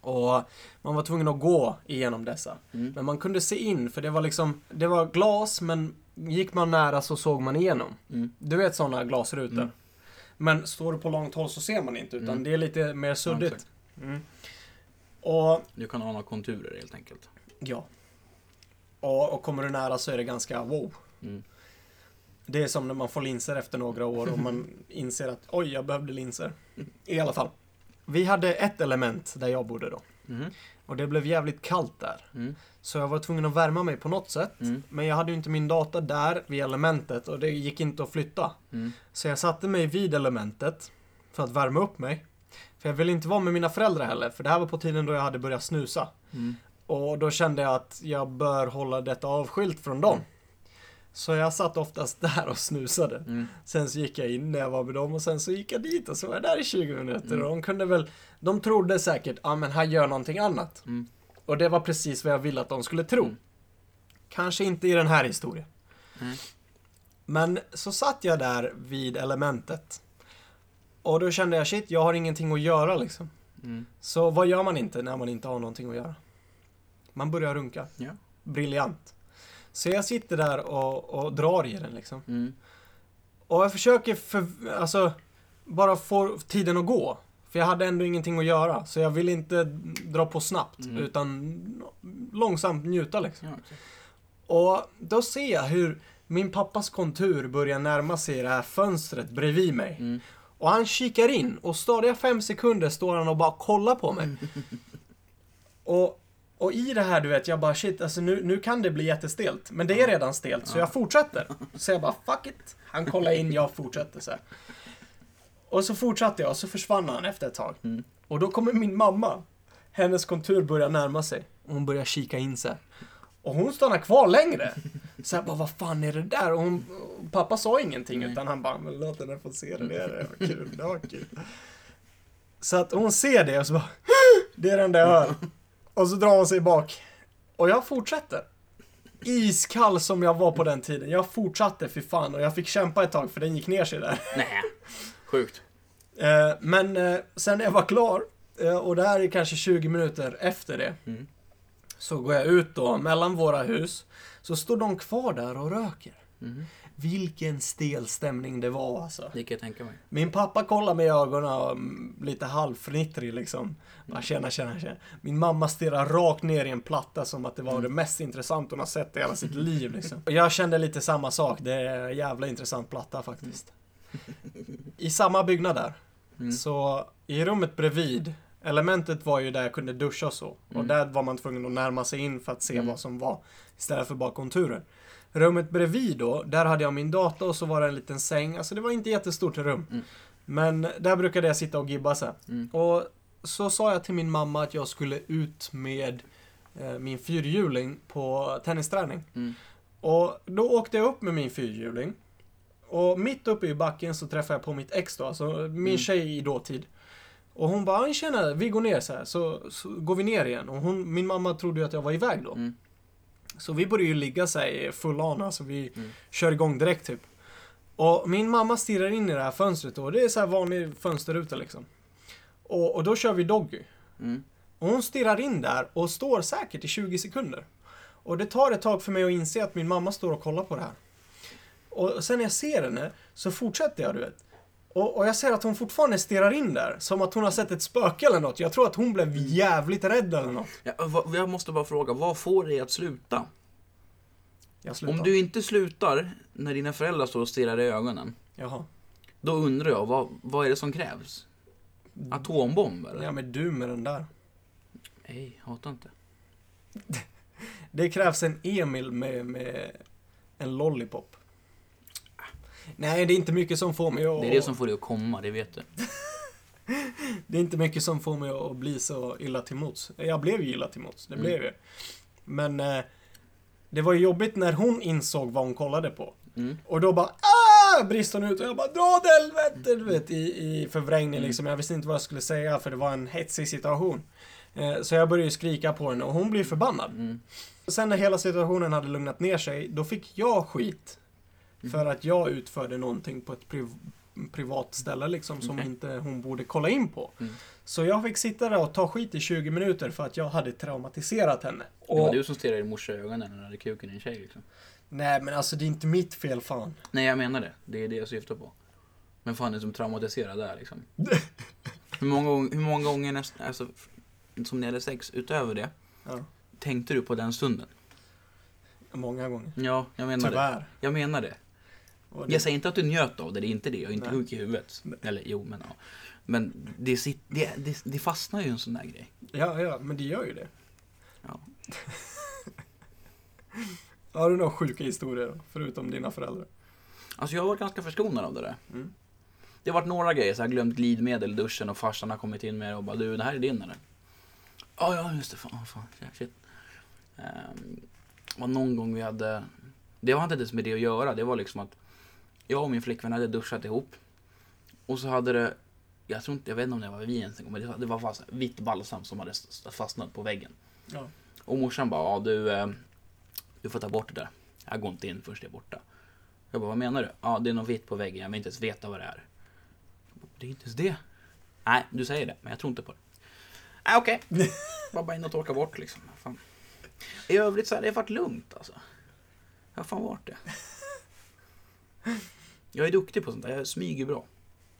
Och man var tvungen att gå igenom dessa. Mm. Men man kunde se in, för det var liksom, det var glas men gick man nära så såg man igenom. Mm. Du vet sådana glasrutor. Mm. Men står du på långt håll så ser man inte utan Mm. det är lite mer Ja, suddigt. exakt. Mm. Och Du kan ana konturer helt enkelt. Ja. Och, och kommer du nära så är det ganska wow. Mm. Det är som när man får linser efter några år och man [LAUGHS] inser att oj, jag behövde linser. I alla fall. Vi hade ett element där jag bodde då. Och det blev jävligt kallt där. Mm. Så jag var tvungen att värma mig på något sätt. Mm. Men jag hade ju inte min data där vid elementet och det gick inte att flytta. Mm. Så jag satte mig vid elementet för att värma upp mig. För jag ville inte vara med mina föräldrar heller, för det här var på tiden då jag hade börjat snusa. Mm. Och då kände jag att jag bör hålla detta avskilt från dem. Så jag satt oftast där och snusade. Mm. Sen så gick jag in när jag var med dem och sen så gick jag dit och så var jag där i 20 minuter. Mm. Och de kunde väl, de trodde säkert, ja ah, men han gör någonting annat. Mm. Och det var precis vad jag ville att de skulle tro. Mm. Kanske inte i den här historien. Nej. Men så satt jag där vid elementet. Och då kände jag, shit, jag har ingenting att göra liksom. Mm. Så vad gör man inte när man inte har någonting att göra? Man börjar runka. Ja. Briljant. Så jag sitter där och, och drar i den liksom. Mm. Och jag försöker för, alltså, bara få tiden att gå. För jag hade ändå ingenting att göra. Så jag vill inte dra på snabbt. Mm. Utan långsamt njuta liksom. Ja. Och då ser jag hur min pappas kontur börjar närma sig det här fönstret bredvid mig. Mm. Och han kikar in och stadiga fem sekunder står han och bara kollar på mig. [LAUGHS] och, och i det här du vet, jag bara shit, alltså nu, nu kan det bli jättestelt. Men det är redan stelt, så Ja. jag fortsätter. Så jag bara fuck it. Han kollar in, jag fortsätter så här. Och så fortsatte jag och så försvann han efter ett tag. Mm. Och då kommer min mamma. Hennes kontur börjar närma sig. Och hon börjar kika in sig. Och hon stannar kvar längre. Så jag bara, vad fan är det där? Och hon, och pappa sa ingenting Nej. utan han bara, men låt henne få se det. Det, är, det var kul, det var kul. Så att hon ser det och så bara, det är den där jag hör. Och så drar hon sig bak. Och jag fortsätter. Iskall som jag var på den tiden. Jag fortsatte för fan och jag fick kämpa ett tag för den gick ner sig där. [LAUGHS] Nej. Sjukt. Eh, men eh, sen när jag var klar, eh, och det här är kanske 20 minuter efter det, Mm. så går jag ut då mellan våra hus. Så står de kvar där och röker. Mm. Vilken stel stämning det var alltså. Det kan jag tänka mig. Min pappa kollar mig i ögonen och mm, lite halvfnittrig liksom. Bara tjena, tjena, tjena. Min mamma stirrar rakt ner i en platta som att det var Mm. det mest intressanta hon har sett i hela sitt [LAUGHS] liv liksom. Och jag kände lite samma sak. Det är en jävla intressant platta faktiskt. I samma byggnad där. Mm. Så i rummet bredvid, elementet var ju där jag kunde duscha och så. Och Mm. där var man tvungen att närma sig in för att se Mm. vad som var. Istället för bara konturer. Rummet bredvid då, där hade jag min dator och så var det en liten säng. Alltså det var inte jättestort rum. Mm. Men där brukade jag sitta och gibba så här. Mm. Och så sa jag till min mamma att jag skulle ut med eh, min fyrhjuling på tennisträning. Mm. Och då åkte jag upp med min fyrhjuling. Och mitt uppe i backen så träffade jag på mitt ex då, alltså min Mm. tjej i dåtid. Och hon bara, "Ja, tjena, vi går ner så här, så, så går vi ner igen. Och hon, min mamma trodde ju att jag var iväg då. Mm. Så vi började ju ligga så här full on, alltså vi Mm. kör igång direkt typ. Och min mamma stirrar in i det här fönstret då, det är så här vanlig fönsterruta liksom. Och, och då kör vi Doggy. Mm. Och hon stirrar in där och står säkert i 20 sekunder. Och det tar ett tag för mig att inse att min mamma står och kollar på det här. Och sen när jag ser henne så fortsätter jag, du vet. Och, och jag ser att hon fortfarande stirrar in där, som att hon har sett ett spöke eller något. Jag tror att hon blev jävligt rädd eller något. Ja, jag måste bara fråga, vad får dig att sluta? Om du inte slutar när dina föräldrar står och stirrar i ögonen, Jaha. då undrar jag, vad, vad är det som krävs? Atombomb eller? Ja men du med den där. Nej, hatar inte. [LAUGHS] Det krävs en Emil med, med en lollipop. Nej, det är inte mycket som får mig att... Det är det som får dig att komma, det vet du. [LAUGHS] Det är inte mycket som får mig att bli så illa till mots. Jag blev ju illa till mots, det Mm. blev jag. Men eh, det var ju jobbigt när hon insåg vad hon kollade på. Mm. Och då bara ah! brist hon ut och jag bara dra åt helvete! Du vet, i, i förvrängning Mm. liksom. Jag visste inte vad jag skulle säga för det var en hetsig situation. Eh, så jag började skrika på henne och hon blev förbannad. Mm. Sen när hela situationen hade lugnat ner sig, då fick jag skit. Mm. För att jag utförde någonting på ett priv privat ställe liksom som Okej. inte hon borde kolla in på. Mm. Så jag fick sitta där och ta skit i 20 minuter för att jag hade traumatiserat henne. Det var Och, du som stirrade din morsa i ögonen när du hade kuken i en tjej liksom. nej men alltså det är inte mitt fel fan. Nej, jag menar det. Det är det jag syftar på. Men fan är det som traumatiserad där liksom? [LAUGHS] hur, många, gång- hur många gånger näst, alltså, som ni hade sex utöver det, Ja, tänkte du på den stunden? många gånger. Ja, jag menar det. Tyvärr. Jag menar det. Det Jag säger inte att du njöt av det, det är inte det. Jag är inte Nej. sjuk i huvudet. Nej. Eller jo, men ja. Men det, sit, det, det, det fastnar ju en sån där grej. Ja, ja, men det gör ju det. Ja. [LAUGHS] Har du några sjuka historier då, förutom dina föräldrar? Alltså jag har varit ganska förskonad av det där. Mm. Det har varit några grejer, så jag har glömt glidmedel i duschen och farsan har kommit in med det och bara du, det här är din eller? Ja, ja just det, fan, fan, shit. Um, var någon gång vi hade, det var inte ens med det att göra, det var liksom att jag och min flickvän hade duschat ihop. Och så hade det, jag tror inte, jag vet inte om det var vi ens men det, var fast vitt balsam som hade fastnat på väggen. Ja. Och morsan bara, ja du, eh, du får ta bort det där. Jag går inte in förrän det är borta. Jag bara, vad menar du? Ja, det är något vitt på väggen, jag vill inte ens veta vad det är. Bara, Det är inte ens det. Nej, du säger det, men jag tror inte på det. Nej, okej. [LAUGHS] Bara bara in och torka bort liksom. Fan. I övrigt så har det varit lugnt alltså. Jag har fan varit det. Jag är duktig på sånt där, jag smyger bra.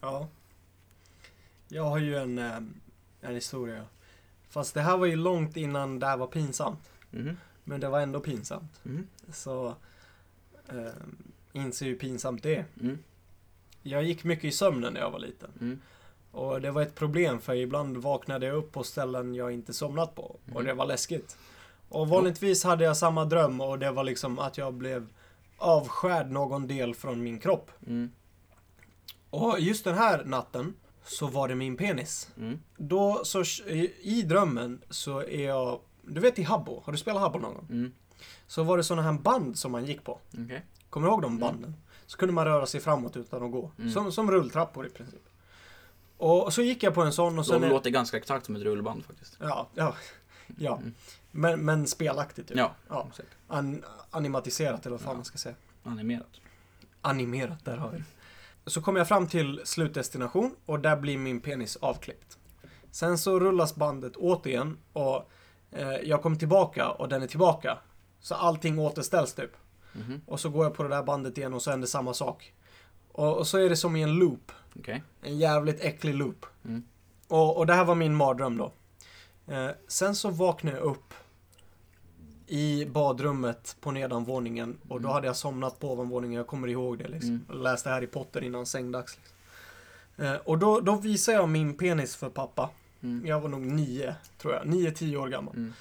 Ja. Jag har ju en, eh, en historia. Fast det här var ju långt innan det här var pinsamt. Mhm. Men det var ändå pinsamt. Mhm. Så eh, inser hur pinsamt det är. Mm. Jag gick mycket i sömnen när jag var liten. Mm. Och det var ett problem för ibland vaknade jag upp på ställen jag inte somnat på. Och Mhm. det var läskigt. Och vanligtvis hade jag samma dröm och det var liksom att jag blev avskärd någon del från min kropp. Mm. Och just den här natten så var det min penis. Mm. Då så i drömmen så är jag, du vet i Habbo, har du spelat Habbo någon gång? Mm. Så var det såna här band som man gick på. Okej. Kommer du ihåg de banden? Så kunde man röra sig framåt utan att gå. Mm. Som, som rulltrappor i princip. Och så gick jag på en sån och sen... De låter ganska exakt som ett rullband faktiskt. Ja, ja. Ja. Mm. Men, men spelaktigt typ. Ja, ja. An, animatiserat eller vad fan Ja. man ska säga. Animerat. Animerat, där har vi det. Så kommer jag fram till slutdestination och där blir min penis avklippt. Sen så rullas bandet återigen och eh, jag kommer tillbaka och den är tillbaka. Så allting återställs typ. Mhm. Och så går jag på det där bandet igen och så händer samma sak. Och, och så är det som i en loop. Okej. En jävligt äcklig loop. Mm. Och, och det här var min mardröm då. Eh, sen så vaknade jag upp i badrummet på nedanvåningen och då Mm. hade jag somnat på ovanvåningen. Jag kommer ihåg det liksom. Mm. Läste Harry Potter innan sängdags. Liksom. Eh, och då, då visade jag min penis för pappa. Mm. Jag var nog nio, tror jag. Nio, tio år gammal. Mm.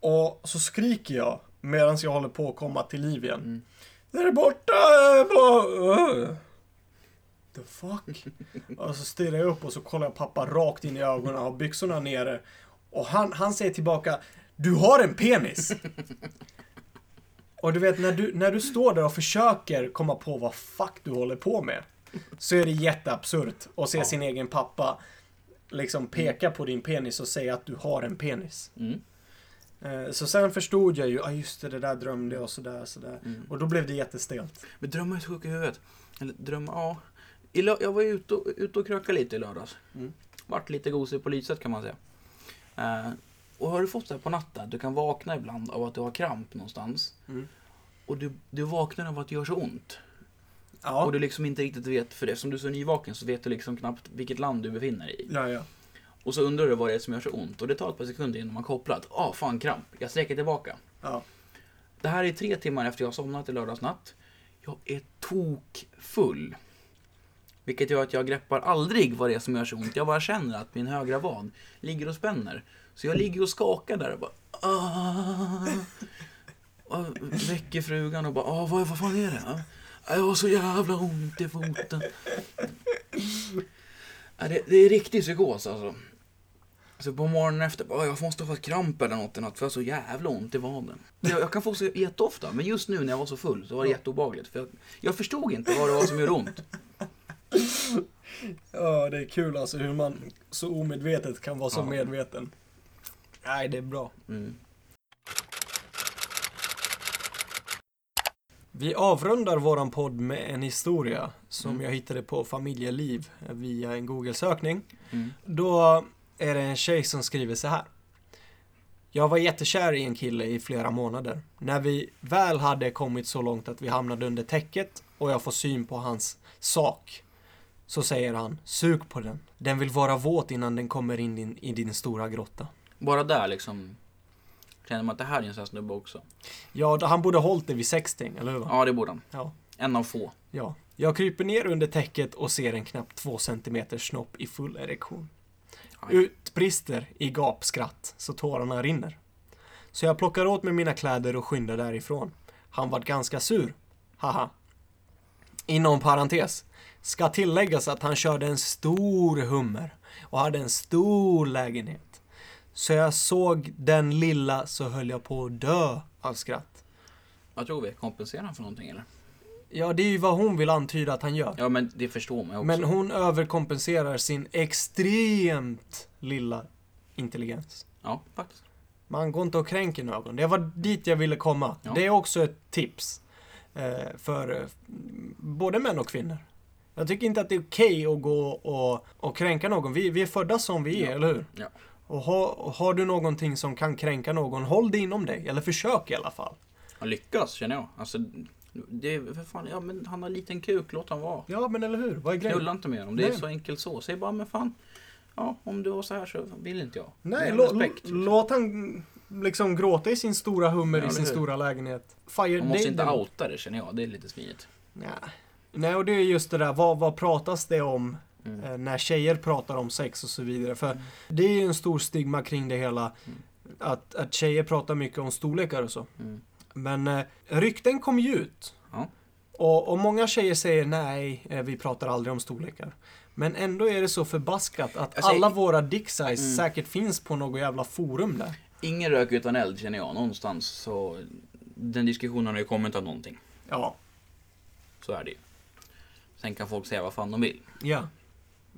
Och så skriker jag medan jag håller på att komma till liv igen. Mm. Den är borta! The fuck? [LAUGHS] och så stirrar jag upp och så kollar jag pappa rakt in i ögonen har byxorna nere. Och han, han säger tillbaka Du har en penis! och du vet när du, när du står där och försöker komma på vad fuck du håller på med. Så är det jätteabsurt att se Ja. sin egen pappa liksom peka på din penis och säga att du har en penis. Mm. Eh, Så sen förstod jag ju, ja ah, just det, det där drömde jag och sådär, sådär. Mm. Och då blev det jättestelt. Men drömmar är så sjuka i huvudet. Eller drömmar, ja. Jag var ju ute och, ute och krökade lite i lördags. Mm. Vart lite gosig på lyset kan man säga. Eh, och har du fått så här på natten, du kan vakna ibland av att du har kramp någonstans. Mm. Och du, du vaknar av att det gör så ont. Ja. Och du liksom inte riktigt vet, för eftersom du är så nyvaken så vet du liksom knappt vilket land du befinner dig i. ja, ja. Och så undrar du vad det är som gör så ont. Och det tar ett par sekunder innan man kopplar att, ah fan kramp, jag sträcker tillbaka. ja. Det här är tre timmar efter jag har somnat i lördags natt. Jag är tokfull. Vilket gör att jag greppar aldrig vad det är som gör så ont. Jag bara känner att min högra vad ligger och spänner. Så jag ligger och skakar där och bara ah. Och väcker frugan och bara, ah, vad, vad fan är det? Ah, Jag har så jävla ont i foten. Det, det är riktig psykos alltså. Så på morgonen efter, bara, jag måste ha fått kramp eller något i natt för jag har så jävla ont i vaden. Jag, jag kan få så jätteofta, men just nu när jag var så full så var det jätteobehagligt. För jag, jag förstod inte vad det var som gjorde ont. Ja, det är kul alltså hur man så omedvetet kan vara så Ja. medveten. Nej, det är bra. Mm. Vi avrundar våran podd med en historia som Mm. jag hittade på familjeliv via en Google-sökning. Mm. Då är det en tjej som skriver så här. Jag var jättekär i en kille i flera månader. När vi väl hade kommit så långt att vi hamnade under täcket och jag får syn på hans sak. Så säger han, sug på den. Den vill vara våt innan den kommer in i din stora grotta. Bara där liksom känner man att det här är en sån snubbe också. Ja, han borde hållit det vid sexting, eller hur? Ja, det borde han. Ja. En av få. Ja. Jag kryper ner under täcket och ser en knappt två centimeter snopp i full erektion. Aj. Utbrister i gapskratt så tårarna rinner. Så jag plockar åt mig mina kläder och skyndar därifrån. Han var ganska sur. Haha. Inom parentes. Ska tilläggas att han körde en stor hummer och hade en stor lägenhet. Så jag såg den lilla så höll jag på att dö av skratt. Jag tror vi kompenserar för någonting eller? Ja, det är ju vad hon vill antyda att han gör. Ja, men det förstår man ju också. Men hon överkompenserar sin extremt lilla intelligens. Ja, faktiskt. Man går inte och kränker någon. Det var dit jag ville komma. Ja. Det är också ett tips. Eh, för eh, både män och kvinnor. Jag tycker inte att det är okej att gå och, och kränka någon. Vi, vi är födda som vi är, Ja. eller hur? Ja. Och ha, och har du någonting som kan kränka någon, håll det inom dig. Eller försök i alla fall. Han lyckas känner jag. Alltså, det är för fan, ja men han har en liten kuk, låt han vara. Ja, men eller hur? Vad är grejen? Knulla inte med honom, det är Nej. så enkelt så. Säg bara, men fan. Ja, om du var så här så vill inte jag. Nej, lå, respekt. liksom. låt han liksom gråta i sin stora hummer Ja, i sin hur? stora lägenhet. Fire, Man måste inte outa det känner jag, det är lite smidigt. Nej. Nej, och det är just det där, vad, vad pratas det om Mm. eh, när tjejer pratar om sex och så vidare? För Mm. det är ju en stor stigma kring det hela. Mm. Att, att tjejer pratar mycket om storlekar och så. Mm. Men eh, rykten kommer ju ut. Ja. Och, och många tjejer säger nej, eh, vi pratar aldrig om storlekar. Men ändå är det så förbaskat att Alltså, alla våra dick size Mm. säkert finns på något jävla forum där. Ingen rök utan eld känner jag någonstans. Så den diskussionen har ju kommit av någonting. Ja. Så är det ju. Sen kan folk säga vad fan de vill. Ja.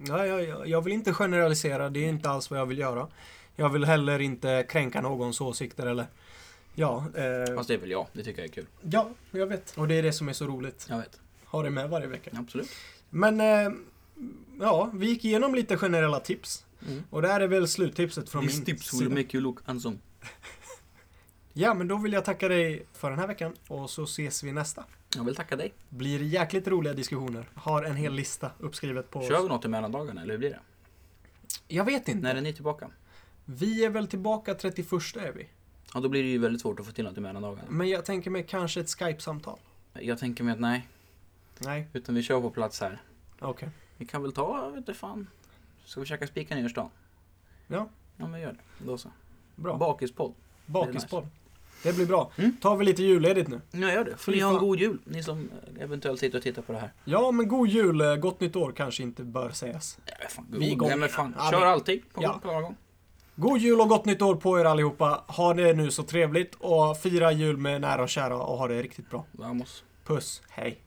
Ja, ja, ja. Jag vill inte generalisera, det är inte alls vad jag vill göra. Jag vill heller inte kränka någons åsikter eller... Ja, eh, Fast det är väl jag, det tycker jag är kul. ja, jag vet. Och det är det som är så roligt. Jag vet. Ha det med varje vecka. Absolut. Men, eh, ja, vi gick igenom lite generella tips. Mm. Och det här är väl sluttipset från These min tips will sida. make you look handsome. Ja, men då vill jag tacka dig för den här veckan och så ses vi nästa. Jag vill tacka dig. Blir jäkligt roliga diskussioner. Har en hel lista uppskrivet på... Kör vi något i mellandagarna eller hur blir det? Jag vet inte. När är ni tillbaka? Vi är väl tillbaka 31 är vi. Ja, då blir det ju väldigt svårt att få till något i mellandagarna. Men jag tänker mig kanske ett Skype-samtal. Jag tänker mig att nej, Nej, utan vi kör på plats här. okej. Vi kan väl ta, vet inte fan. Ska vi käka spika ner i stan? Ja, Ja men gör det. Då så. bra. Bakispodd. Bakispodd. Det blir bra. Mm. Tar vi lite julledigt nu. Ja gör det. Får ni ha en god jul. Ni som eventuellt sitter och tittar på det här. Ja, men god jul, eh, gott nytt år kanske inte bör sägas. Ja, fan, Vi god. Ja, fan. Kör alltid på, Ja. på lagom. God jul och gott nytt år på er allihopa. Ha det nu så trevligt och fira jul med nära och kära och ha det riktigt bra. Vamos. Puss, hej.